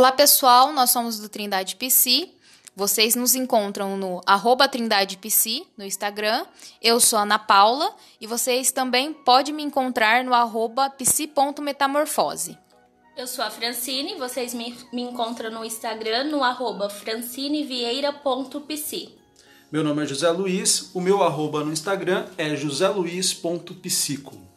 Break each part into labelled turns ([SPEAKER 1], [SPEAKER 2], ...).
[SPEAKER 1] Olá pessoal, nós somos do Trindade PC. Vocês nos encontram no arroba Trindade PC no Instagram. Eu sou Ana Paula e vocês também podem me encontrar no arroba psi.metamorfose.
[SPEAKER 2] Eu sou a Francine, vocês me, me encontram no Instagram no arroba francinevieira.psi.
[SPEAKER 3] Meu nome é José Luiz, o meu arroba no Instagram é joseluiz.psico.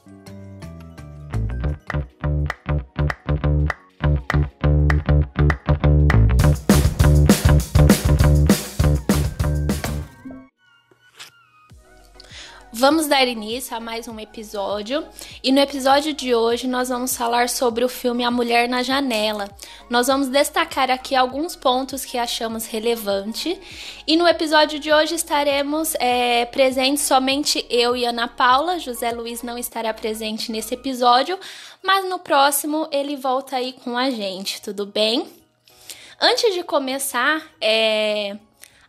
[SPEAKER 2] Vamos dar início a mais um episódio e no episódio de hoje nós vamos falar sobre o filme A Mulher na Janela. Nós vamos destacar aqui alguns pontos que achamos relevante e no episódio de hoje estaremos é, presentes somente eu e Ana Paula. José Luiz não estará presente nesse episódio, mas no próximo ele volta aí com a gente, tudo bem? Antes de começar, é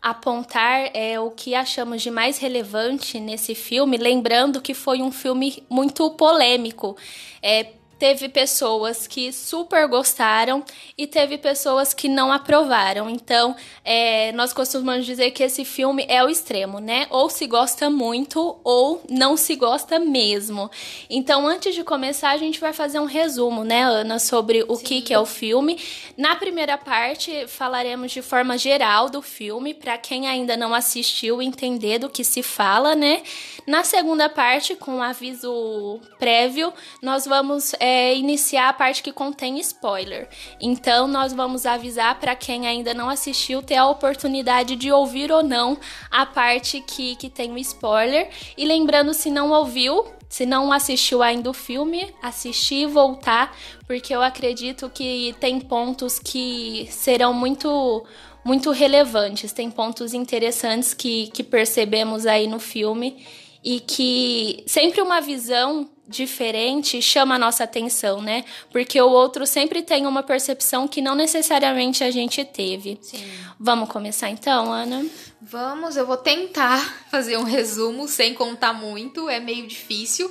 [SPEAKER 2] apontar é, o que achamos de mais relevante nesse filme, lembrando que foi um filme muito polêmico. É, teve pessoas que super gostaram e teve pessoas que não aprovaram. Então, é, nós costumamos dizer que esse filme é o extremo, né? Ou se gosta muito ou não se gosta mesmo. Então, antes de começar, a gente vai fazer um resumo, né, Ana, sobre o que, que é o filme. Na primeira parte, falaremos de forma geral do filme, para quem ainda não assistiu entender do que se fala, né? Na segunda parte, com um aviso prévio, nós vamos é, iniciar a parte que contém spoiler. Então, nós vamos avisar para quem ainda não assistiu ter a oportunidade de ouvir ou não a parte que, que tem o spoiler. E lembrando, se não ouviu, se não assistiu ainda o filme, assistir e voltar, porque eu acredito que tem pontos que serão muito muito relevantes, tem pontos interessantes que, que percebemos aí no filme e que sempre uma visão diferente chama a nossa atenção, né? Porque o outro sempre tem uma percepção que não necessariamente a gente teve.
[SPEAKER 1] Sim.
[SPEAKER 2] Vamos começar então, Ana?
[SPEAKER 1] Vamos, eu vou tentar fazer um resumo sem contar muito, é meio difícil,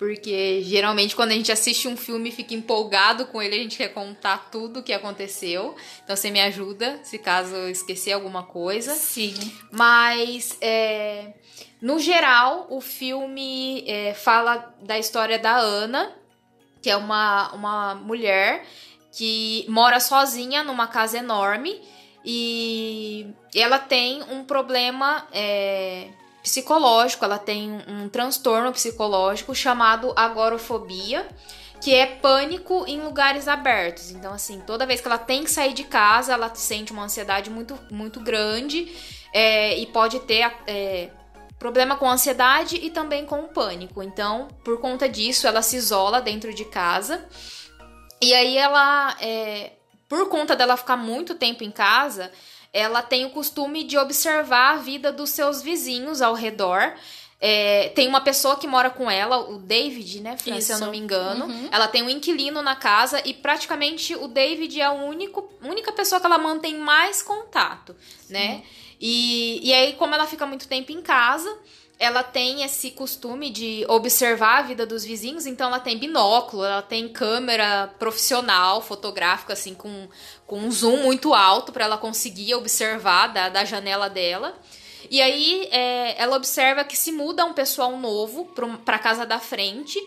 [SPEAKER 1] porque geralmente quando a gente assiste um filme e fica empolgado com ele, a gente quer contar tudo o que aconteceu. Então você me ajuda, se caso eu esquecer alguma coisa.
[SPEAKER 2] Sim.
[SPEAKER 1] Mas é, no geral, o filme é, fala da história da Ana, que é uma, uma mulher que mora sozinha numa casa enorme e ela tem um problema é, psicológico, ela tem um transtorno psicológico chamado agorafobia, que é pânico em lugares abertos. Então, assim, toda vez que ela tem que sair de casa, ela sente uma ansiedade muito, muito grande é, e pode ter é, problema com ansiedade e também com pânico. Então, por conta disso, ela se isola dentro de casa. E aí ela, é, por conta dela ficar muito tempo em casa, ela tem o costume de observar a vida dos seus vizinhos ao redor. É, tem uma pessoa que mora com ela, o David, né, Fran, se eu não me engano.
[SPEAKER 2] Uhum.
[SPEAKER 1] Ela tem um inquilino na casa e praticamente o David é a único, única pessoa que ela mantém mais contato, né? E, e aí, como ela fica muito tempo em casa, ela tem esse costume de observar a vida dos vizinhos, então ela tem binóculo, ela tem câmera profissional, fotográfica, assim, com, com um zoom muito alto para ela conseguir observar da, da janela dela. E aí é, ela observa que se muda um pessoal novo para casa da frente.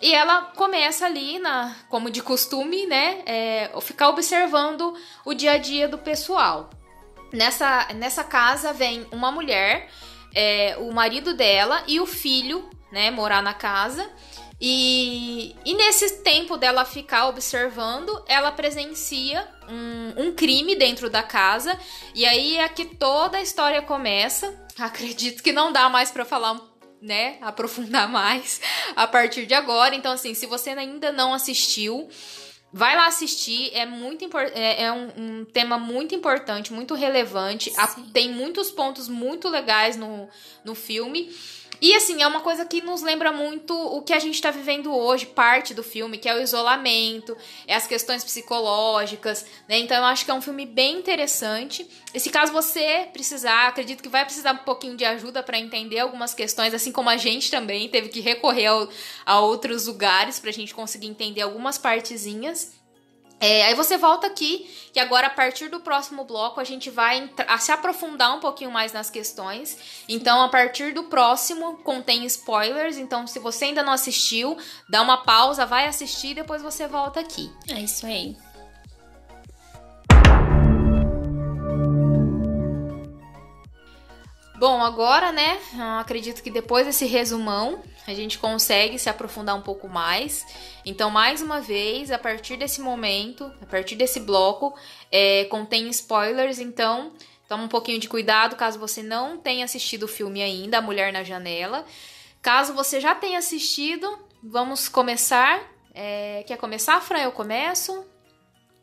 [SPEAKER 1] E ela começa ali, na, como de costume, né? É, ficar observando o dia a dia do pessoal. Nessa, nessa casa vem uma mulher, é, o marido dela e o filho, né, morar na casa. E, e nesse tempo dela ficar observando, ela presencia um, um crime dentro da casa. E aí é que toda a história começa. Acredito que não dá mais para falar né, aprofundar mais a partir de agora. Então, assim, se você ainda não assistiu, vai lá assistir. É muito é, é um, um, tema muito importante, muito relevante. A, tem muitos pontos muito legais no, no filme. E assim, é uma coisa que nos lembra muito o que a gente está vivendo hoje, parte do filme, que é o isolamento, é as questões psicológicas, né? Então eu acho que é um filme bem interessante. E se caso você precisar, acredito que vai precisar um pouquinho de ajuda para entender algumas questões, assim como a gente também teve que recorrer ao, a outros lugares para a gente conseguir entender algumas partezinhas. É, aí você volta aqui, que agora a partir do próximo bloco a gente vai se aprofundar um pouquinho mais nas questões. Então, a partir do próximo contém spoilers. Então, se você ainda não assistiu, dá uma pausa, vai assistir e depois você volta aqui.
[SPEAKER 2] É isso aí.
[SPEAKER 1] Bom, agora, né? Acredito que depois desse resumão a gente consegue se aprofundar um pouco mais. Então, mais uma vez, a partir desse momento, a partir desse bloco, é, contém spoilers. Então, toma um pouquinho de cuidado caso você não tenha assistido o filme ainda, A Mulher na Janela. Caso você já tenha assistido, vamos começar. É, quer começar, Fran? Eu começo?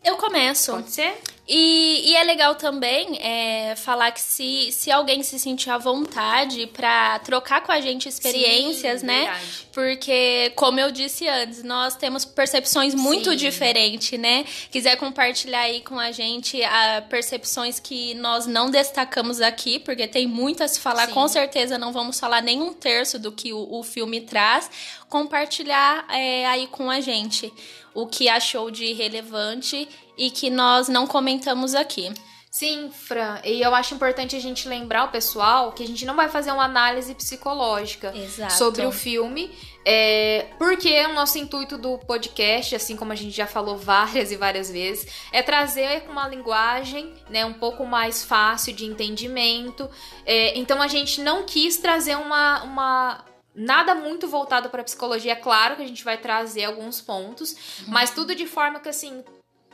[SPEAKER 2] Eu começo.
[SPEAKER 1] Pode ser?
[SPEAKER 2] E, e, é legal também é, falar que se, se alguém se sentir à vontade para trocar com a gente experiências,
[SPEAKER 1] Sim,
[SPEAKER 2] né?
[SPEAKER 1] Verdade.
[SPEAKER 2] Porque, como eu disse antes, nós temos percepções muito
[SPEAKER 1] Sim.
[SPEAKER 2] diferentes, né? Quiser compartilhar aí com a gente a percepções que nós não destacamos aqui, porque tem muito a se falar,
[SPEAKER 1] Sim.
[SPEAKER 2] com certeza não vamos falar nem um terço do que o, o filme traz. Compartilhar é, aí com a gente o que achou de relevante e que nós não comentamos aqui.
[SPEAKER 1] Sim, Fran. E eu acho importante a gente lembrar o pessoal que a gente não vai fazer uma análise psicológica
[SPEAKER 2] Exato.
[SPEAKER 1] sobre o filme. É, porque o nosso intuito do podcast, assim como a gente já falou várias e várias vezes, é trazer uma linguagem né, um pouco mais fácil de entendimento. É, então a gente não quis trazer uma. uma Nada muito voltado para psicologia, é claro que a gente vai trazer alguns pontos, mas tudo de forma que assim,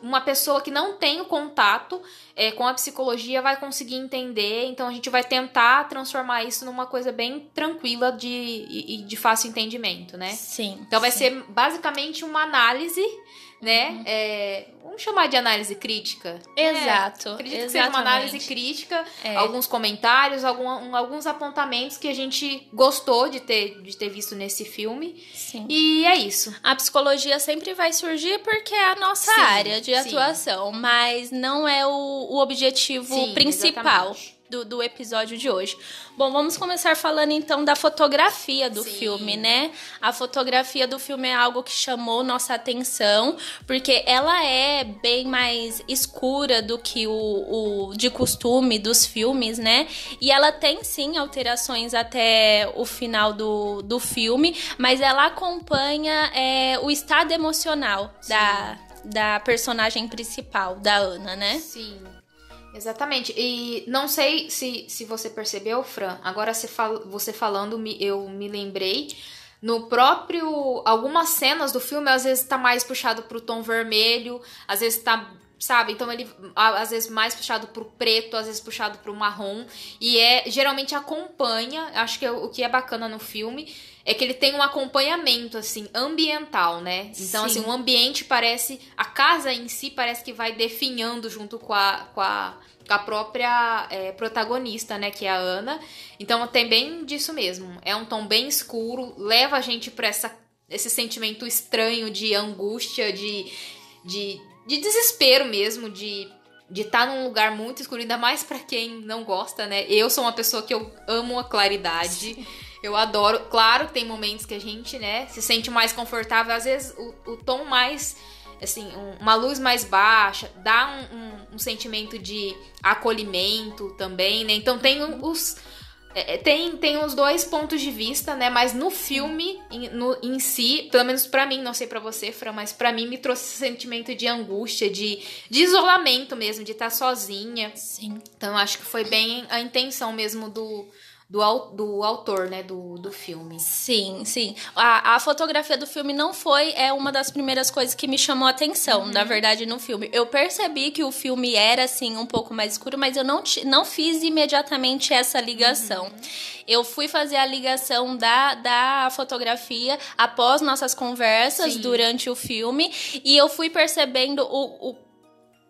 [SPEAKER 1] uma pessoa que não tem o contato é, com a psicologia vai conseguir entender. Então a gente vai tentar transformar isso numa coisa bem tranquila de, e, de fácil entendimento, né?
[SPEAKER 2] Sim.
[SPEAKER 1] Então vai
[SPEAKER 2] sim.
[SPEAKER 1] ser basicamente uma análise, né? É, vamos chamar de análise crítica.
[SPEAKER 2] Exato.
[SPEAKER 1] É, acredito que seja uma análise
[SPEAKER 2] exatamente.
[SPEAKER 1] crítica,
[SPEAKER 2] É.
[SPEAKER 1] alguns comentários, algum, um- alguns apontamentos que a gente gostou de ter, de ter visto nesse filme.
[SPEAKER 2] Sim.
[SPEAKER 1] E é isso.
[SPEAKER 2] A psicologia sempre vai surgir porque é a nossa
[SPEAKER 1] Sim,
[SPEAKER 2] área de
[SPEAKER 1] sim.
[SPEAKER 2] atuação, mas não é o, o objetivo
[SPEAKER 1] Sim,
[SPEAKER 2] principal
[SPEAKER 1] exatamente.
[SPEAKER 2] Do, do episódio de hoje. Bom, vamos começar falando então da fotografia do
[SPEAKER 1] Sim.
[SPEAKER 2] filme, né? A fotografia do filme é algo que chamou nossa atenção, porque ela é bem mais escura do que o, o de costume dos filmes, né? E ela tem sim alterações até o final do, do filme, mas ela acompanha é, o estado emocional da, da personagem principal, da Ana, né?
[SPEAKER 1] Sim. Exatamente. E não sei se, se você percebeu, Fran, agora você, fal, você falando, me- eu me lembrei. No próprio. Algumas cenas do filme, às vezes tá mais puxado pro tom vermelho, às vezes tá. Sabe? Então ele às vezes mais puxado pro preto, às vezes puxado pro marrom. E é geralmente acompanha. Acho que é o que é bacana no filme é que ele tem um acompanhamento assim ambiental, né? Então
[SPEAKER 2] Sim.
[SPEAKER 1] assim, o ambiente parece a casa em si parece que vai definhando junto com a com a, com a própria é, protagonista, né, que é a Ana. Então tem bem disso mesmo. É um tom bem escuro, leva a gente para essa esse sentimento estranho de angústia, de de, de desespero mesmo, de de estar num lugar muito escuro, ainda mais pra quem não gosta, né? Eu sou uma pessoa que eu amo a claridade. Eu adoro. Claro que tem momentos que a gente, né, se sente mais confortável. Às vezes o, o tom mais, assim, um- uma luz mais baixa dá um, um- um sentimento de acolhimento também, né? Então tem os. é, tem, tem os dois pontos de vista, né? Mas no filme, em, no- em si, pelo menos pra mim, não sei pra você, Fran, mas pra mim me trouxe esse sentimento de angústia, de, de isolamento mesmo, de estar sozinha.
[SPEAKER 2] Sim.
[SPEAKER 1] Então acho que foi bem a intenção mesmo do, do, do autor, né, do, do filme.
[SPEAKER 2] Sim, sim. A, a fotografia do filme não foi é uma das primeiras coisas que me chamou a atenção, na verdade, no filme. Eu percebi que o filme era, assim, um pouco mais escuro, mas eu não, não fiz imediatamente essa ligação. Eu fui fazer a ligação da, da fotografia após nossas conversas
[SPEAKER 1] Sim.
[SPEAKER 2] durante o filme e eu fui percebendo o- o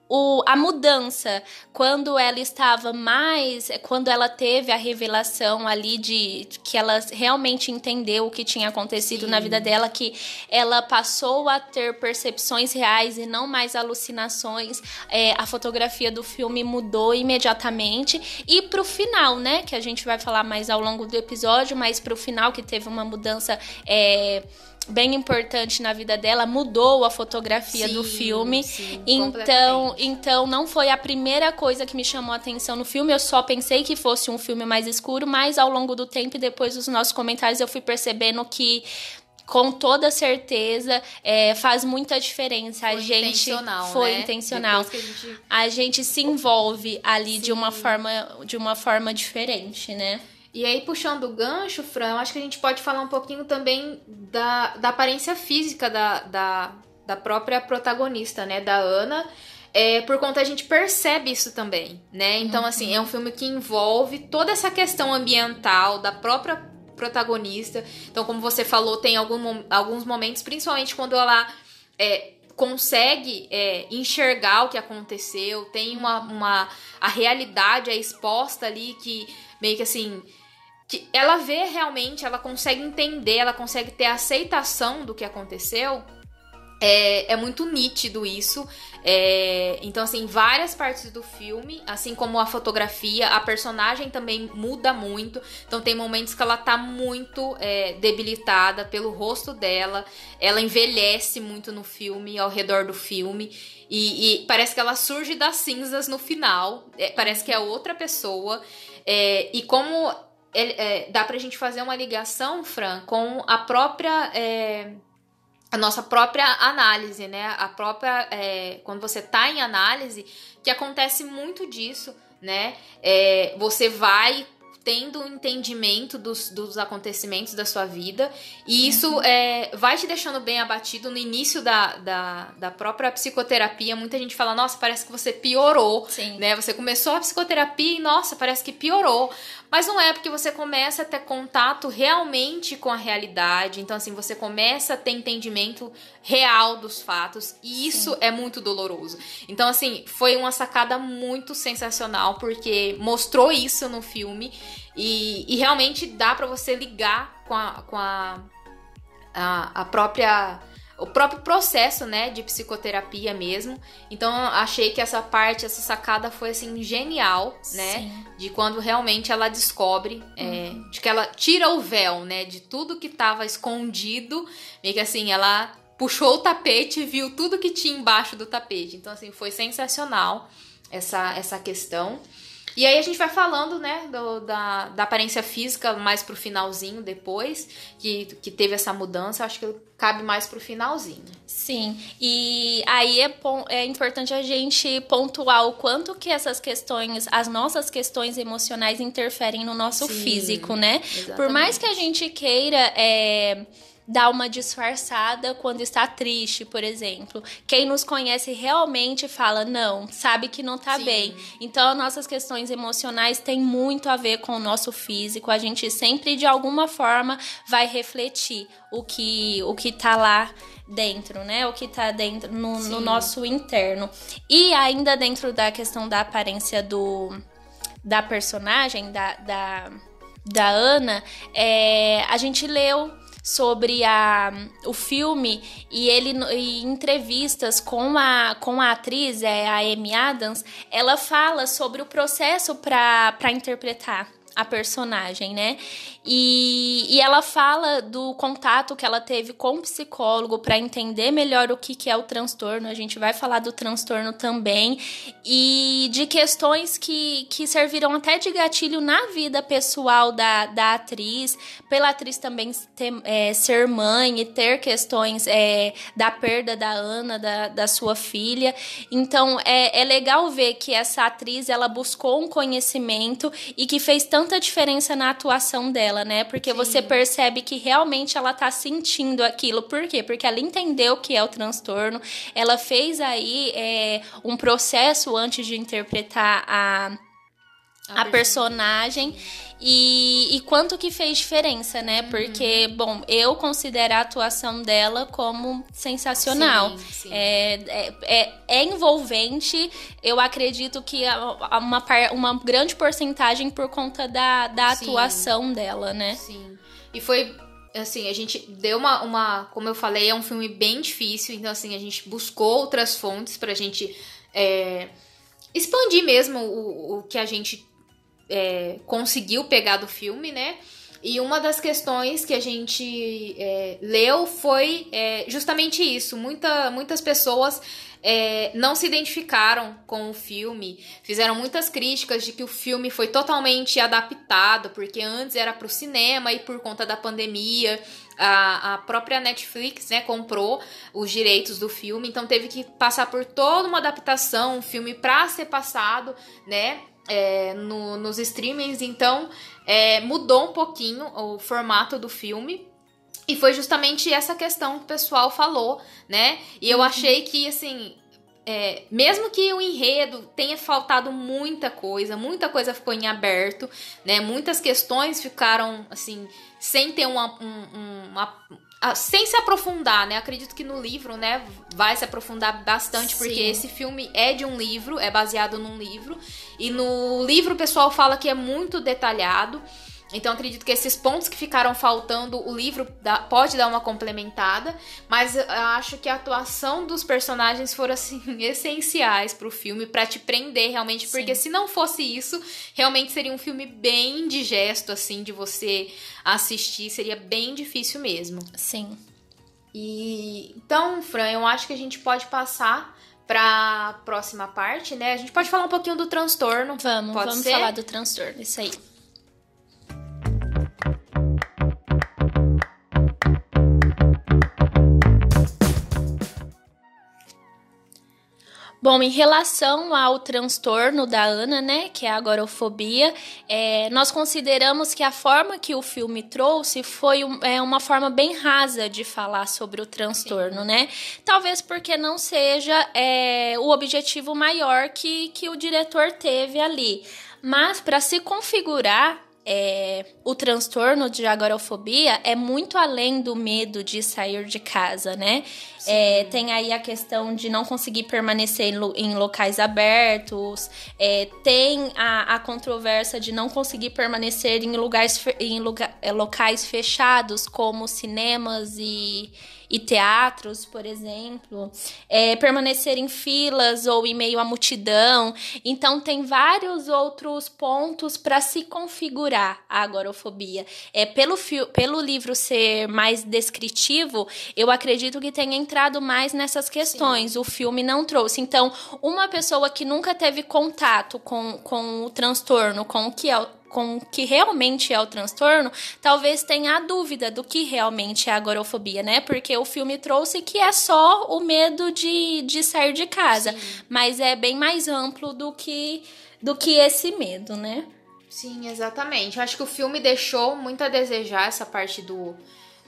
[SPEAKER 2] o, a mudança quando ela estava mais quando ela teve a revelação ali de que ela realmente entendeu o que tinha acontecido
[SPEAKER 1] Sim.
[SPEAKER 2] na vida dela que ela passou a ter percepções reais e não mais alucinações é, a fotografia do filme mudou imediatamente e pro final né que a gente vai falar mais ao longo do episódio mas pro final que teve uma mudança é, bem importante na vida dela, mudou a fotografia
[SPEAKER 1] Sim,
[SPEAKER 2] do filme.
[SPEAKER 1] sim,
[SPEAKER 2] então, então não foi a primeira coisa que me chamou a atenção no filme. Eu só pensei que fosse um filme mais escuro, mas ao longo do tempo e depois dos nossos comentários eu fui percebendo que com toda certeza é, faz muita diferença. a
[SPEAKER 1] Foi
[SPEAKER 2] gente
[SPEAKER 1] intencional,
[SPEAKER 2] foi
[SPEAKER 1] né?
[SPEAKER 2] intencional.
[SPEAKER 1] A gente
[SPEAKER 2] A gente se envolve ali de uma
[SPEAKER 1] Sim.
[SPEAKER 2] forma de uma forma diferente, né?
[SPEAKER 1] E aí, puxando o gancho, Fran, eu acho que a gente pode falar um pouquinho também da, da aparência física da, da, da própria protagonista, né? Da Ana. É, por conta a gente percebe isso também, né? Então, assim, é um filme que envolve toda essa questão ambiental da própria protagonista. Então, como você falou, tem algum, alguns momentos, principalmente quando ela é, consegue é, enxergar o que aconteceu, tem uma, uma. A realidade é exposta ali que meio que assim. Que ela vê realmente, ela consegue entender, ela consegue ter aceitação do que aconteceu. É, é muito nítido isso. É, então, assim, várias partes do filme, assim como a fotografia, a personagem também muda muito. Então, tem momentos que ela tá muito é, debilitada pelo rosto dela. Ela envelhece muito no filme, ao redor do filme. E, e parece que ela surge das cinzas no final. É, parece que é outra pessoa. É, e como ele- é, dá pra gente fazer uma ligação, Fran, com a própria. é, a nossa própria análise, né? A própria. é, quando você tá em análise, que acontece muito disso, né? É, você vai tendo um entendimento dos, dos acontecimentos da sua vida e isso é, vai te deixando bem abatido no início da, da, da própria psicoterapia. Muita gente fala, nossa, parece que você piorou
[SPEAKER 2] Sim.
[SPEAKER 1] né? Você começou a psicoterapia e, nossa, parece que piorou. Mas não é porque você começa a ter contato realmente com a realidade. Então, assim, você começa a ter entendimento real dos fatos. E isso é muito doloroso. Então, assim, foi uma sacada muito sensacional, porque mostrou isso no filme. E, e realmente dá pra você ligar com a, com a, a, a própria o próprio processo, né, de psicoterapia mesmo. Então, achei que essa parte, essa sacada foi assim genial, né,
[SPEAKER 2] Sim.
[SPEAKER 1] de quando realmente ela descobre, é, de que ela tira o véu, né, de tudo que tava escondido, meio que assim, ela puxou o tapete e viu tudo que tinha embaixo do tapete. Então, assim, foi sensacional essa essa questão. E aí a gente vai falando, né, do- da, da aparência física mais pro finalzinho depois, que, que teve essa mudança, acho que cabe mais pro finalzinho.
[SPEAKER 2] Sim, e aí é, é importante a gente pontuar o quanto que essas questões, as nossas questões emocionais interferem no nosso
[SPEAKER 1] Sim,
[SPEAKER 2] físico, né?
[SPEAKER 1] exatamente.
[SPEAKER 2] Por mais que a gente queira é, dar uma disfarçada quando está triste, por exemplo, quem nos conhece realmente fala, não, sabe que não tá
[SPEAKER 1] Sim.
[SPEAKER 2] bem. Então, as nossas questões emocionais têm muito a ver com o nosso físico. A gente sempre, de alguma forma, vai refletir o que, o que tá lá dentro, né? O que tá dentro no, no nosso interno. E ainda dentro da questão da aparência do da personagem, da, da, da Ana, é, a gente leu sobre a, o filme e ele em entrevistas com a, com a atriz, é, a Amy Adams, ela fala sobre o processo para interpretar a personagem, né? E, e ela fala do contato que ela teve com o psicólogo para entender melhor o que, que é o transtorno. A gente vai falar do transtorno também. E de questões que, que serviram até de gatilho na vida pessoal da, da atriz, pela atriz também ter, é, ser mãe e ter questões é, da perda da Ana, da, da sua filha. Então é, é legal ver que essa atriz ela buscou um conhecimento e que fez tanta diferença na atuação dela, né? Porque
[SPEAKER 1] Sim.
[SPEAKER 2] você percebe que realmente ela tá sentindo aquilo. Por quê? Porque ela entendeu o que é o transtorno, ela fez aí é, um processo antes de interpretar a, a personagem e, e quanto que fez diferença, né?
[SPEAKER 1] Uhum.
[SPEAKER 2] Porque, bom, eu considero a atuação dela como sensacional.
[SPEAKER 1] Sim, sim.
[SPEAKER 2] É, é, é, é envolvente, eu acredito que uma, uma grande porcentagem por conta da, da
[SPEAKER 1] Sim.
[SPEAKER 2] atuação dela, né?
[SPEAKER 1] Sim. E foi assim, a gente deu uma, uma. Como eu falei, é um filme bem difícil. Então, assim, a gente buscou outras fontes pra gente é, expandir mesmo o, o que a gente é, conseguiu pegar do filme, né? E uma das questões que a gente é, leu foi é, justamente isso. Muita, muitas pessoas é, não se identificaram com o filme, fizeram muitas críticas de que o filme foi totalmente adaptado, porque antes era para o cinema e por conta da pandemia a, a própria Netflix né, comprou os direitos do filme, então teve que passar por toda uma adaptação, um filme para ser passado, né? É, no, nos streamings, então é, mudou um pouquinho o formato do filme. E foi justamente essa questão que o pessoal falou, né? E eu uhum. achei que, assim, é, mesmo que o enredo tenha faltado muita coisa, muita coisa ficou em aberto, né? Muitas questões ficaram, assim, sem ter uma, um, uma sem se aprofundar, né? Acredito que no livro, né, vai se aprofundar bastante, Sim. porque esse filme é de um livro, é baseado num livro. E no livro o pessoal fala que é muito detalhado. Então acredito que esses pontos que ficaram faltando, o livro dá, pode dar uma complementada, mas eu acho que a atuação dos personagens foram assim essenciais para o filme para te prender realmente, porque Sim. se não fosse isso, realmente seria um filme bem indigesto assim de você assistir, seria bem difícil mesmo.
[SPEAKER 2] Sim.
[SPEAKER 1] E então, Fran, eu acho que a gente pode passar para próxima parte, né? A gente pode falar um pouquinho do transtorno.
[SPEAKER 2] Vamos,
[SPEAKER 1] pode
[SPEAKER 2] vamos
[SPEAKER 1] ser?
[SPEAKER 2] falar do transtorno, isso aí. Bom, em relação ao transtorno da Ana, né, que é a agorofobia, é, nós consideramos que a forma que o filme trouxe foi um, é, uma forma bem rasa de falar sobre o transtorno, Sim. né? Talvez porque não seja é, o objetivo maior que, que o diretor teve ali. Mas para se configurar é, o transtorno de agorafobia é muito além do medo de sair de casa, né? É, tem aí a questão de não conseguir permanecer em locais abertos, é, tem a, a controvérsia de não conseguir permanecer em, lugares, em lugar, é, locais fechados, como cinemas e e teatros, por exemplo, é, permanecer em filas ou em meio à multidão. Então, tem vários outros pontos para se configurar a agorafobia. É, pelo, pelo livro ser mais descritivo, eu acredito que tenha entrado mais nessas questões. Sim. O filme não trouxe. Então, uma pessoa que nunca teve contato com, com o transtorno, com o que é com o que realmente é o transtorno, talvez tenha a dúvida do que realmente é a agorafobia, né? Porque o filme trouxe que é só o medo de, de sair de casa, Sim. mas é bem mais amplo do que, do que esse medo, né?
[SPEAKER 1] Sim, exatamente. Eu acho que o filme deixou muito a desejar essa parte do,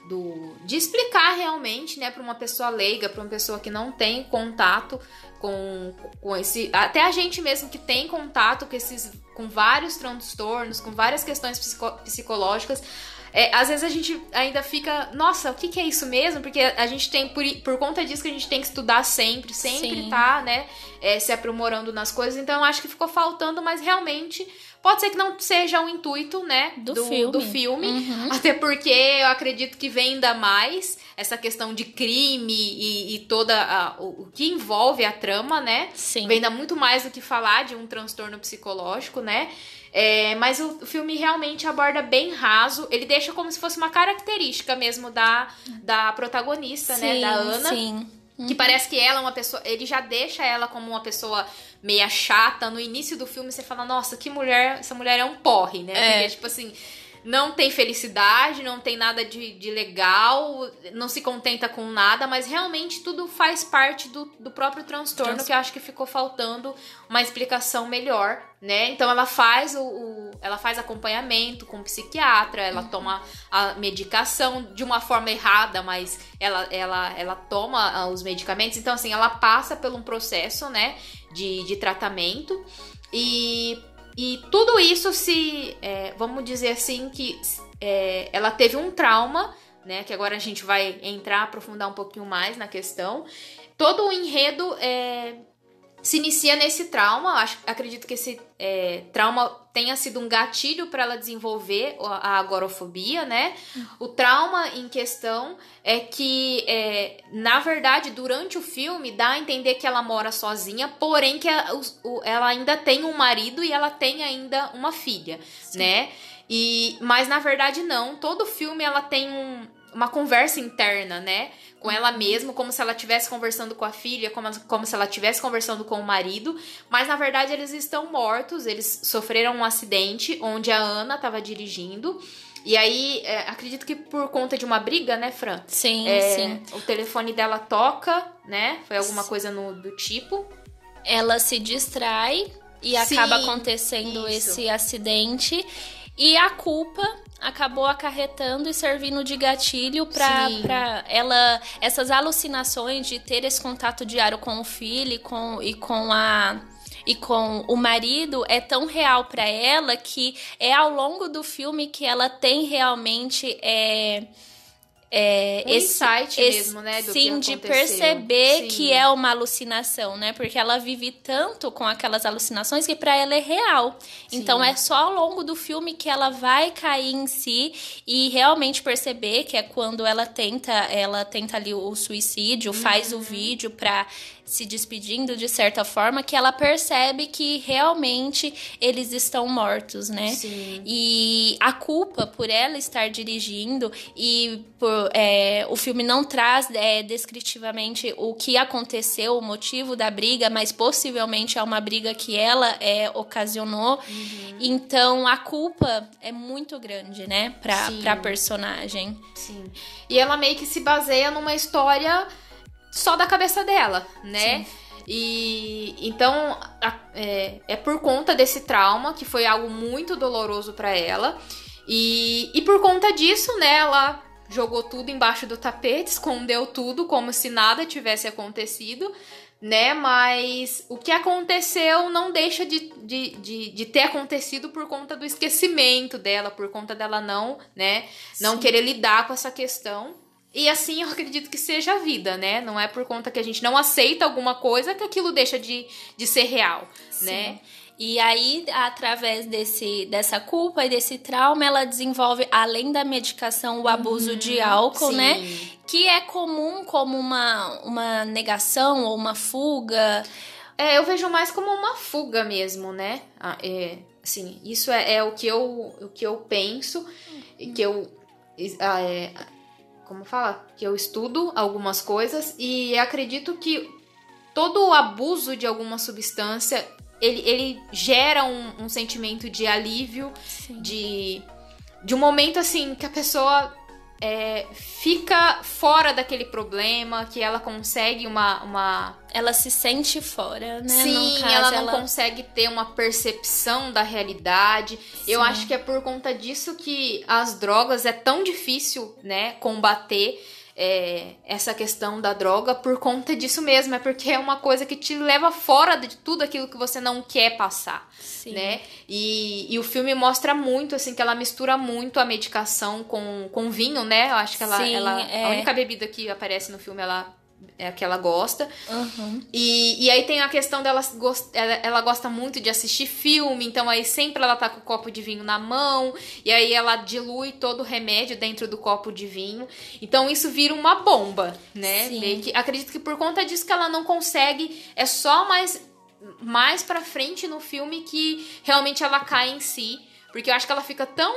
[SPEAKER 1] do de explicar realmente, né, para uma pessoa leiga, para uma pessoa que não tem contato com, com esse. Até a gente mesmo que tem contato com esses. com vários transtornos, com várias questões psico, psicológicas. É, às vezes a gente ainda fica, nossa, o que, que, é isso mesmo? Porque a gente tem, por, por conta disso que a gente tem que estudar sempre, sempre Sim. tá, né, é, se aprimorando nas coisas. Então eu acho que ficou faltando, mas realmente Pode ser que não seja o intuito, né,
[SPEAKER 2] do, do filme.
[SPEAKER 1] Do filme uhum. Até porque eu acredito que venda mais essa questão de crime e, e toda a, o, o, que envolve a trama, né?
[SPEAKER 2] Sim.
[SPEAKER 1] Venda muito mais do que falar de um transtorno psicológico, né? É, mas o, filme realmente aborda bem raso. Ele deixa como se fosse uma característica mesmo da, da protagonista,
[SPEAKER 2] sim,
[SPEAKER 1] né? Da Ana.
[SPEAKER 2] Sim.
[SPEAKER 1] Que parece que ela é uma pessoa. Ele já deixa ela como uma pessoa meia chata. No início do filme você fala, nossa, que mulher. Essa mulher é um porre, né? É. Porque, tipo assim, não tem felicidade, não tem nada de, de legal, não se contenta com nada, mas realmente tudo faz parte do, do próprio transtorno, Trans... que eu acho que ficou faltando uma explicação melhor, né? Então ela faz o, o ela faz acompanhamento com o psiquiatra, ela uhum. toma a medicação de uma forma errada, mas ela, ela, ela toma ah, os medicamentos, então assim, ela passa por um processo, né, de, de tratamento e e tudo isso se, é, vamos dizer assim, que é, ela teve um trauma, né? Que agora a gente vai entrar, aprofundar um pouquinho mais na questão. Todo o enredo é, se inicia nesse trauma. Acho, acredito que esse é, trauma tenha sido um gatilho para ela desenvolver a agorafobia, né? O trauma em questão é que, é, na verdade, durante o filme dá a entender que ela mora sozinha, porém que a, o, ela ainda tem um marido e ela tem ainda uma filha, Sim. né? E, mas na verdade não. Todo filme ela tem um, uma conversa interna, né? Com ela mesma, como se ela estivesse conversando com a filha, como, como se ela estivesse conversando com o marido. Mas na verdade eles estão mortos, eles sofreram um acidente onde a Ana estava dirigindo. E aí, é, acredito que por conta de uma briga, né, Fran?
[SPEAKER 2] Sim,
[SPEAKER 1] É,
[SPEAKER 2] sim.
[SPEAKER 1] O telefone dela toca, né? Foi alguma coisa no, do tipo.
[SPEAKER 2] Ela se distrai e
[SPEAKER 1] Sim,
[SPEAKER 2] acaba acontecendo
[SPEAKER 1] isso.
[SPEAKER 2] esse acidente. E a culpa acabou acarretando e servindo de gatilho pra ela. Essas alucinações de ter esse contato diário com o filho e com, e com a. E com o marido é tão real pra ela que é ao longo do filme que ela tem realmente é, é,
[SPEAKER 1] Um
[SPEAKER 2] esse,
[SPEAKER 1] insight
[SPEAKER 2] esse-
[SPEAKER 1] mesmo, né, do
[SPEAKER 2] sim, de perceber
[SPEAKER 1] Sim.
[SPEAKER 2] que é uma alucinação, né? Porque ela vive tanto com aquelas alucinações que pra ela é real. Então é só ao longo do filme que ela vai cair em si e realmente perceber que é quando ela tenta, ela tenta ali o suicídio, faz
[SPEAKER 1] Uhum.
[SPEAKER 2] o vídeo pra se despedindo de certa forma que ela percebe que realmente eles estão mortos, né?
[SPEAKER 1] Sim.
[SPEAKER 2] E a culpa por ela estar dirigindo e por, é, o filme não traz é, descritivamente o que aconteceu, o motivo da briga, mas possivelmente é uma briga que ela é, ocasionou.
[SPEAKER 1] Uhum.
[SPEAKER 2] Então a culpa é muito grande, né, pra,
[SPEAKER 1] Sim.
[SPEAKER 2] pra personagem.
[SPEAKER 1] Sim. E ela meio que se baseia numa história só da cabeça dela, né? E então é, é por conta desse trauma que foi algo muito doloroso pra ela. E, e por conta disso, né, ela jogou tudo embaixo do tapete, escondeu tudo como se nada tivesse acontecido, né? Mas o que aconteceu não deixa de, de, de, de ter acontecido por conta do esquecimento dela, por conta dela não, né? Não
[SPEAKER 2] Sim.
[SPEAKER 1] querer lidar com essa questão. E assim eu acredito que seja a vida, né? Não é por conta que a gente não aceita alguma coisa que aquilo deixa de, de ser real, né?
[SPEAKER 2] E aí, através desse, dessa culpa e desse trauma, ela desenvolve, além da medicação, o abuso de álcool,
[SPEAKER 1] Sim.
[SPEAKER 2] né? Que é comum como uma, uma negação ou uma fuga.
[SPEAKER 1] É, eu vejo mais como uma fuga mesmo, né? Ah, é, assim, isso é, é o, que eu, o que eu penso, e que eu. ah, é, como fala? Que eu estudo algumas coisas e acredito que todo o abuso de alguma substância ele, ele gera um, um sentimento de alívio, de, de um momento assim que a pessoa é, fica fora daquele problema, que ela consegue uma- uma
[SPEAKER 2] Ela se sente fora, né?
[SPEAKER 1] Sim,
[SPEAKER 2] caso,
[SPEAKER 1] ela não consegue ter uma percepção da realidade. Eu
[SPEAKER 2] Sim.
[SPEAKER 1] acho que é por conta disso que as drogas é tão difícil, né, combater é, essa questão da droga por conta disso mesmo. É porque é uma coisa que te leva fora de tudo aquilo que você não quer passar,
[SPEAKER 2] Sim.
[SPEAKER 1] né? E, e o filme mostra muito, assim, que ela mistura muito a medicação com, com vinho, né? Eu acho que ela,
[SPEAKER 2] Sim,
[SPEAKER 1] ela
[SPEAKER 2] é.
[SPEAKER 1] a única bebida que aparece no filme, ela é a que ela gosta.
[SPEAKER 2] Uhum.
[SPEAKER 1] E, e aí tem a questão dela ela, ela gosta muito de assistir filme, então aí sempre ela tá com o copo de vinho na mão, e aí ela dilui todo o remédio dentro do copo de vinho. Então isso vira uma bomba, né? Que, acredito que por conta disso que ela não consegue, é só mais mais pra frente no filme que realmente ela cai em si, porque eu acho que ela fica tão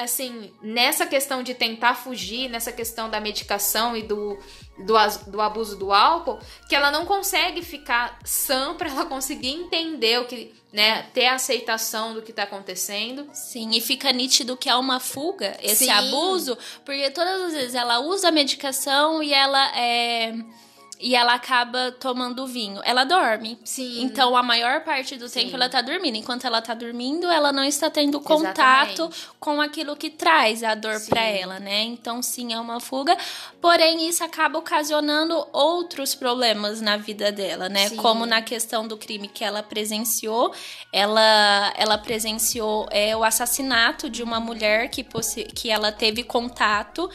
[SPEAKER 1] assim, nessa questão de tentar fugir, nessa questão da medicação e do, do, do abuso do álcool, que ela não consegue ficar sã pra ela conseguir entender o que, né, ter a aceitação do que tá acontecendo.
[SPEAKER 2] Sim, e fica nítido que é uma fuga, esse
[SPEAKER 1] Sim.
[SPEAKER 2] abuso, porque todas as vezes ela usa a medicação e ela é. E ela acaba tomando vinho. Ela dorme.
[SPEAKER 1] Sim.
[SPEAKER 2] Então, a maior parte do
[SPEAKER 1] Sim.
[SPEAKER 2] tempo ela tá dormindo. Enquanto ela tá dormindo, ela não está tendo contato
[SPEAKER 1] Exatamente.
[SPEAKER 2] com aquilo que traz a dor
[SPEAKER 1] Sim.
[SPEAKER 2] pra ela, né? Então, sim, é uma fuga. Porém, isso acaba ocasionando outros problemas na vida dela, né?
[SPEAKER 1] Sim.
[SPEAKER 2] Como na questão do crime que ela presenciou. Ela, ela presenciou é, o assassinato de uma mulher que, que ela teve contato.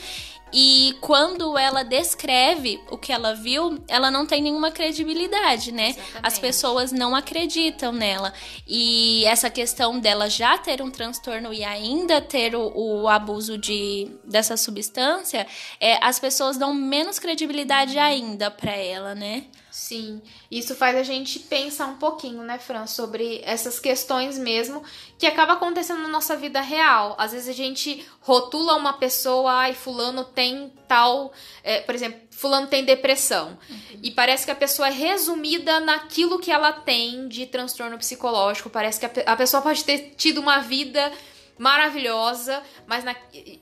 [SPEAKER 2] E quando ela descreve o que ela viu, ela não tem nenhuma credibilidade, né?
[SPEAKER 1] Exatamente.
[SPEAKER 2] As pessoas não acreditam nela. E essa questão dela já ter um transtorno e ainda ter o, o abuso de, dessa substância, é, as pessoas dão menos credibilidade ainda pra ela, né?
[SPEAKER 1] Sim, isso faz a gente pensar um pouquinho, né, Fran, sobre essas questões mesmo que acaba acontecendo na nossa vida real. Às vezes a gente rotula uma pessoa, ai, fulano tem tal, é, por exemplo, fulano tem depressão. Uhum. E parece que a pessoa é resumida naquilo que ela tem de transtorno psicológico. Parece que a, a pessoa pode ter tido uma vida maravilhosa, mas na,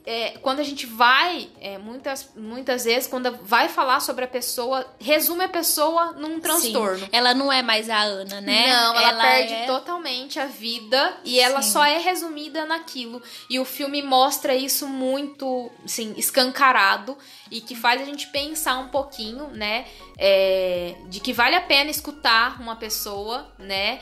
[SPEAKER 1] é, quando a gente vai, é, muitas, muitas vezes, quando vai falar sobre a pessoa, resume a pessoa num transtorno. Sim.
[SPEAKER 2] Ela não é mais a Ana, né?
[SPEAKER 1] Não, ela, ela perde é... totalmente a vida e ela Sim. só é resumida naquilo. E o filme mostra isso muito, assim, escancarado e que faz a gente pensar um pouquinho, né? É, de que vale a pena escutar uma pessoa, né?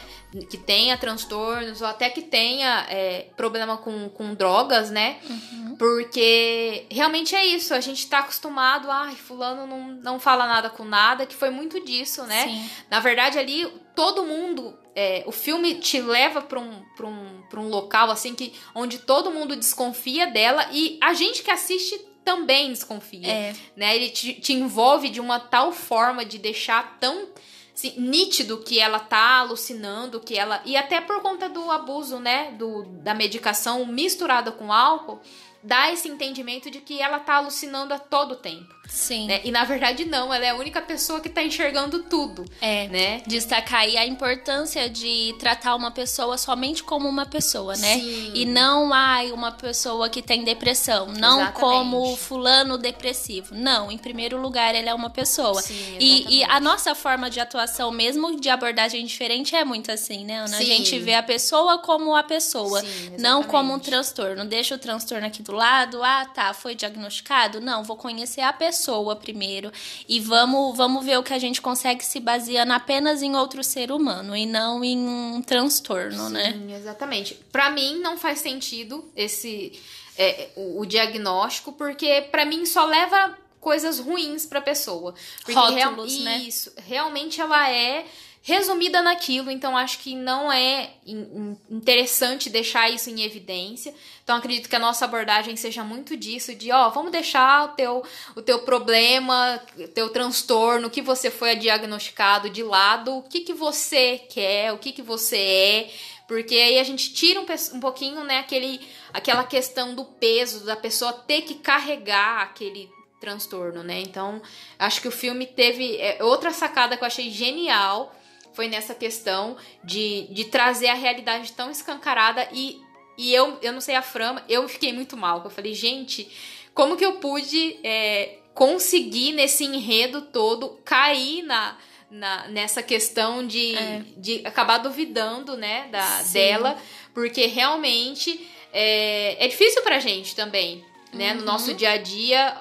[SPEAKER 1] Que tenha transtornos ou até que tenha é, problema com, com drogas, né? Uhum. Porque realmente é isso. A gente tá acostumado, ai, fulano não, não fala nada com nada, que foi muito disso, né? Sim. Na verdade, ali todo mundo é, o filme te leva para um, pra um, pra um local assim que onde todo mundo desconfia dela e a gente que assiste também desconfia. É. Né? Ele te, te, envolve de uma tal forma de deixar tão assim, nítido que ela tá alucinando, que ela. E até por conta do abuso, né? Do, da medicação misturada com álcool, dá esse entendimento de que ela tá alucinando a todo tempo.
[SPEAKER 2] Sim.
[SPEAKER 1] Né? E na verdade não, ela é a única pessoa que tá enxergando tudo.
[SPEAKER 2] É.
[SPEAKER 1] Né?
[SPEAKER 2] Destacar aí a importância de tratar uma pessoa somente como uma pessoa, né? Sim. E não ai, uma pessoa que tem depressão, não exatamente. como fulano depressivo. Não, em primeiro lugar, ele é uma pessoa. Sim, e, e, a nossa forma de atuação, mesmo de abordagem diferente, é muito assim, né, Ana? A gente vê a pessoa como a pessoa, Sim, não como um transtorno. Deixa o transtorno aqui do lado, ah, tá, foi diagnosticado? Não, vou conhecer a pessoa pessoa primeiro e vamos, vamos ver o que a gente consegue se baseando apenas em outro ser humano e não em um transtorno,
[SPEAKER 1] Sim,
[SPEAKER 2] né?
[SPEAKER 1] Sim, exatamente. Para mim não faz sentido esse é, o, o diagnóstico porque para mim só leva coisas ruins para pessoa.
[SPEAKER 2] Porque Rótulos, real,
[SPEAKER 1] né? Isso, realmente ela é resumida naquilo, então acho que não é interessante deixar isso em evidência. Então acredito que a nossa abordagem seja muito disso, de ó, vamos deixar o teu, o teu problema, o teu transtorno, o que você foi diagnosticado de lado, o que, que você quer, o que, que você é, porque aí a gente tira um, um pouquinho, né, aquele, aquela questão do peso, da pessoa ter que carregar aquele transtorno, né? Então, acho que o filme teve é, outra sacada que eu achei genial foi nessa questão de, de trazer a realidade tão escancarada e, e eu, eu não sei a Frama, eu fiquei muito mal. Eu falei, gente, como que eu pude é, conseguir nesse enredo todo cair na, na, nessa questão de, é. de acabar duvidando, né, da, dela, porque realmente é, é difícil pra gente também, né, uhum. no nosso dia a dia,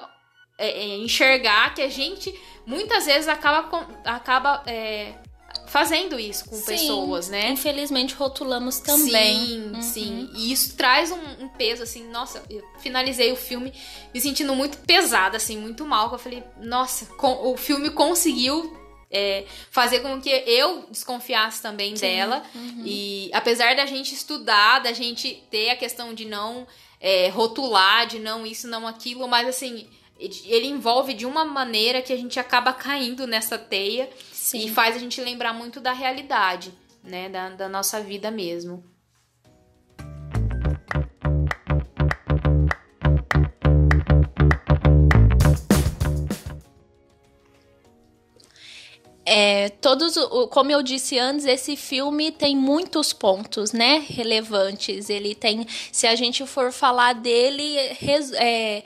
[SPEAKER 1] é, é, enxergar que a gente muitas vezes acaba, acaba é, fazendo isso com sim, pessoas, né?
[SPEAKER 2] Infelizmente rotulamos também.
[SPEAKER 1] Sim, uhum. sim. E isso traz um, um, peso, assim, nossa, eu finalizei o filme me sentindo muito pesada, assim, muito mal. Eu falei, nossa, com, o filme conseguiu é, fazer com que eu desconfiasse também sim. dela. Uhum. E apesar da gente estudar, da gente ter a questão de não é, rotular, de não isso, não aquilo, mas assim ele envolve de uma maneira que a gente acaba caindo nessa teia Sim. E faz a gente lembrar muito da realidade, né? Da, da nossa vida mesmo.
[SPEAKER 2] É, todos, como eu disse antes, esse filme tem muitos pontos, né, relevantes. Ele tem, se a gente for falar dele, é,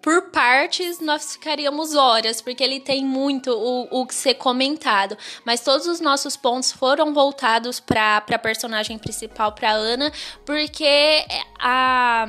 [SPEAKER 2] por partes nós ficaríamos horas, porque ele tem muito o, o que ser comentado. Mas todos os nossos pontos foram voltados para a personagem principal, para Ana, porque a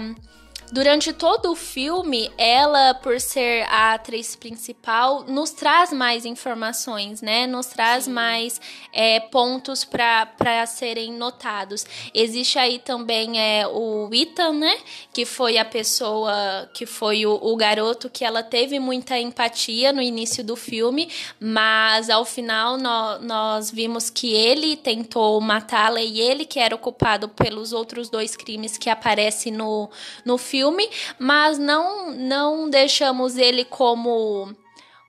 [SPEAKER 2] Durante todo o filme, ela, por ser a atriz principal, nos traz mais informações, né? Nos traz Sim. mais é, pontos para serem notados. Existe aí também é, o Ethan, né? Que foi a pessoa, que foi o, o garoto que ela teve muita empatia no início do filme, mas ao final no, nós vimos que ele tentou matá-la e ele que era o culpado pelos outros dois crimes que aparecem no, no filme filme, mas não não deixamos ele como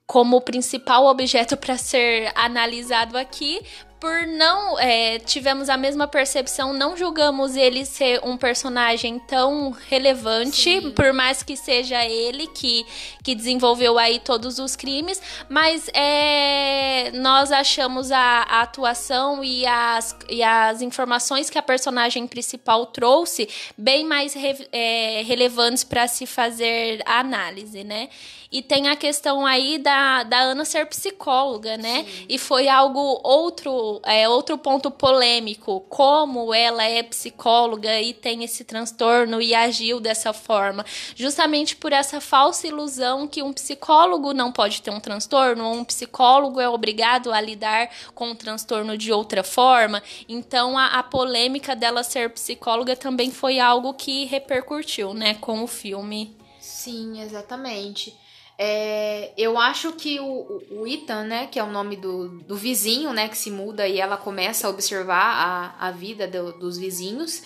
[SPEAKER 2] como principal objeto para ser analisado aqui, por não é, tivemos a mesma percepção, não julgamos ele ser um personagem tão relevante, Sim. por mais que seja ele que, que desenvolveu aí todos os crimes, mas é, nós achamos a, a atuação e as, e as informações que a personagem principal trouxe bem mais re, é, relevantes para se fazer a análise, né? E tem a questão aí da, da Ana ser psicóloga, né? Sim. E foi algo outro, é, outro ponto polêmico, como ela é psicóloga e tem esse transtorno e agiu dessa forma, justamente por essa falsa ilusão que um psicólogo não pode ter um transtorno, ou um psicólogo é obrigado a lidar com o transtorno de outra forma. Então a, a polêmica dela ser psicóloga também foi algo que repercutiu, né, com o filme.
[SPEAKER 1] Sim, exatamente. É, eu acho que o, o Ethan, né, que é o nome do, do vizinho, né, que se muda e ela começa a observar a, a vida do, dos vizinhos,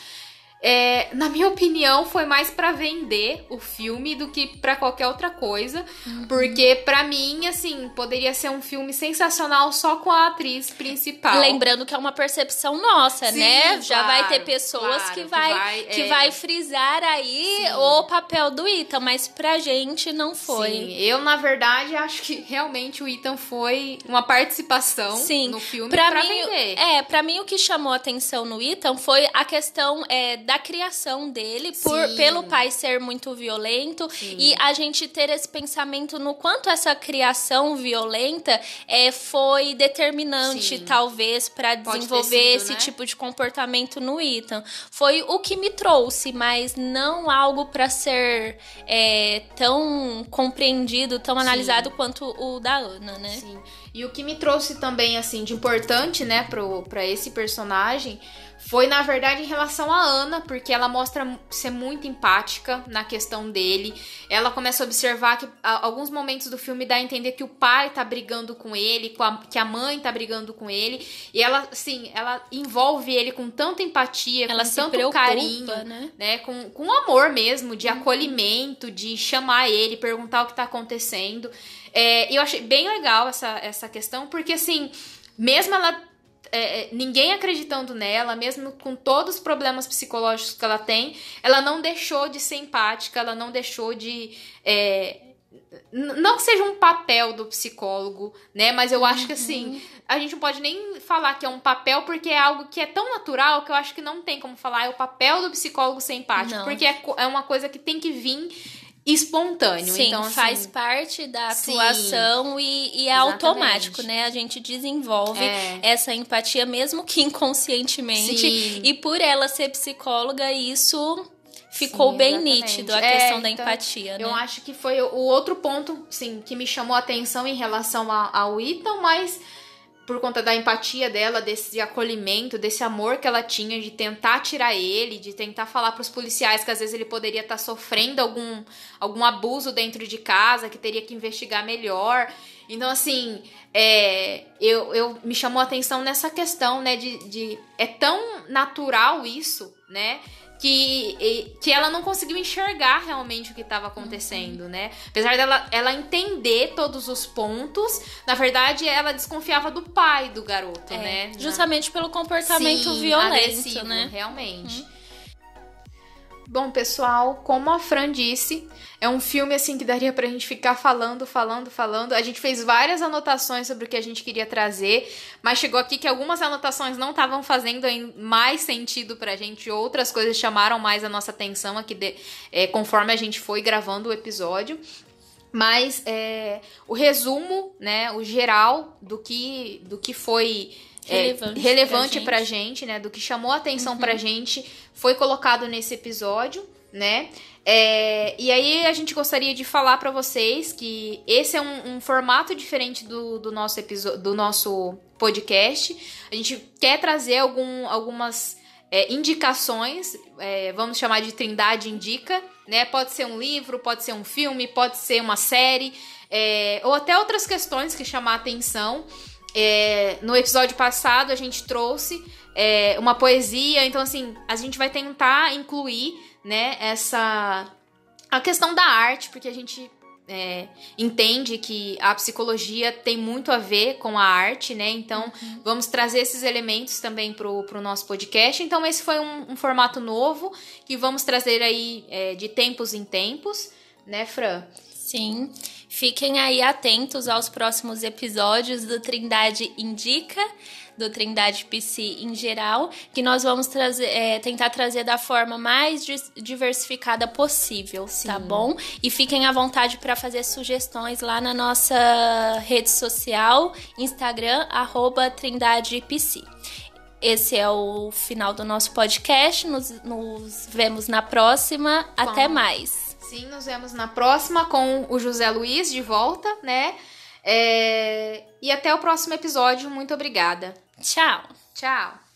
[SPEAKER 1] é, na minha opinião, foi mais para vender o filme do que para qualquer outra coisa. Uhum. Porque, para mim, assim, poderia ser um filme sensacional só com a atriz principal.
[SPEAKER 2] Lembrando que é uma percepção nossa, Sim, né? Claro, Já vai ter pessoas claro, que, vai, que vai, que é... vai frisar aí Sim. o papel do Ethan, mas pra gente não foi.
[SPEAKER 1] Sim, eu, na verdade, acho que realmente o Ethan foi uma participação Sim. no filme pra, pra mim, vender.
[SPEAKER 2] É, pra mim o que chamou atenção no Ethan foi a questão é, da criação dele, por, pelo pai ser muito violento Sim. e a gente ter esse pensamento no quanto essa criação violenta é, foi determinante, Sim. talvez, para desenvolver sido, esse né? tipo de comportamento no Ethan. Foi o que me trouxe, mas não algo para ser é, tão compreendido, tão analisado quanto o da Ana, né?
[SPEAKER 1] Sim. E o que me trouxe também, assim, de importante, né, para esse personagem foi, na verdade, em relação a Ana, porque ela mostra ser muito empática na questão dele. Ela começa a observar que a, alguns momentos do filme dá a entender que o pai tá brigando com ele, com a, que a mãe tá brigando com ele. E ela, assim, ela envolve ele com tanta empatia, ela com tanto preocupa, carinho, né? né? Com, com amor mesmo, de uhum. acolhimento, de chamar ele, perguntar o que tá acontecendo. É, eu achei bem legal essa, essa questão, porque assim, mesmo ela é, é, ninguém acreditando nela, mesmo com todos os problemas psicológicos que ela tem, ela não deixou de ser empática, ela não deixou de. É, não que seja um papel do psicólogo, né? Mas eu acho que assim, uhum. a gente não pode nem falar que é um papel, porque é algo que é tão natural que eu acho que não tem como falar é o papel do psicólogo ser empático, não. porque é, é uma coisa que tem que vir espontâneo.
[SPEAKER 2] Sim,
[SPEAKER 1] então, assim,
[SPEAKER 2] faz parte da atuação e, e, é exatamente. automático, né? A gente desenvolve é. essa empatia, mesmo que inconscientemente. Sim. E por ela ser psicóloga, isso ficou sim, bem nítido, a é, questão da então, empatia,
[SPEAKER 1] né? Eu acho que foi o outro ponto, sim, que me chamou a atenção em relação ao Ethan, mas por conta da empatia dela, desse acolhimento, desse amor que ela tinha de tentar tirar ele, de tentar falar para os policiais que às vezes ele poderia estar tá sofrendo algum, algum abuso dentro de casa, que teria que investigar melhor. Então, assim, é, eu, eu me chamou a atenção nessa questão, né, de, de é tão natural isso, né, que, que ela não conseguiu enxergar realmente o que estava acontecendo, uhum. né? Apesar dela ela entender todos os pontos, na verdade ela desconfiava do pai do garoto,
[SPEAKER 2] é,
[SPEAKER 1] né?
[SPEAKER 2] Justamente pelo comportamento Sim, violento, né?
[SPEAKER 1] Realmente. Uhum. Bom, pessoal, como a Fran disse, é um filme assim que daria pra gente ficar falando, falando, falando. A gente fez várias anotações sobre o que a gente queria trazer, mas chegou aqui que algumas anotações não estavam fazendo mais sentido pra gente, outras coisas chamaram mais a nossa atenção aqui de, é, conforme a gente foi gravando o episódio. Mas é, o resumo, né, o geral do que, do que foi relevante, é, relevante pra, gente. pra gente, né? Do que chamou a atenção uhum. pra gente foi colocado nesse episódio, né? É, e aí a gente gostaria de falar para vocês que esse é um, um formato diferente do, do nosso episódio, do nosso podcast. A gente quer trazer algum, algumas é, indicações, é, vamos chamar de Trindade Indica, né? Pode ser um livro, pode ser um filme, pode ser uma série, é, ou até outras questões que chamar a atenção. É, no episódio passado a gente trouxe é, uma poesia, então assim, a gente vai tentar incluir, né, essa a questão da arte, porque a gente é, entende que a psicologia tem muito a ver com a arte, né? Então, uhum. vamos trazer esses elementos também pro, pro nosso podcast. Então, esse foi um, um formato novo que vamos trazer aí é, de tempos em tempos, né, Fran?
[SPEAKER 2] Sim. Fiquem aí atentos aos próximos episódios do Trindade Indica do Trindade PC em geral, que nós vamos trazer, é, tentar trazer da forma mais diversificada possível, tá Sim. tá bom? E fiquem à vontade para fazer sugestões lá na nossa rede social, Instagram, arroba Trindade PC. Esse é o final do nosso podcast. Nos, nos vemos na próxima. Bom, Até mais.
[SPEAKER 1] Sim, nos vemos na próxima com o José Luiz de volta, né? É... E até o próximo episódio. Muito obrigada.
[SPEAKER 2] Tchau.
[SPEAKER 1] Tchau.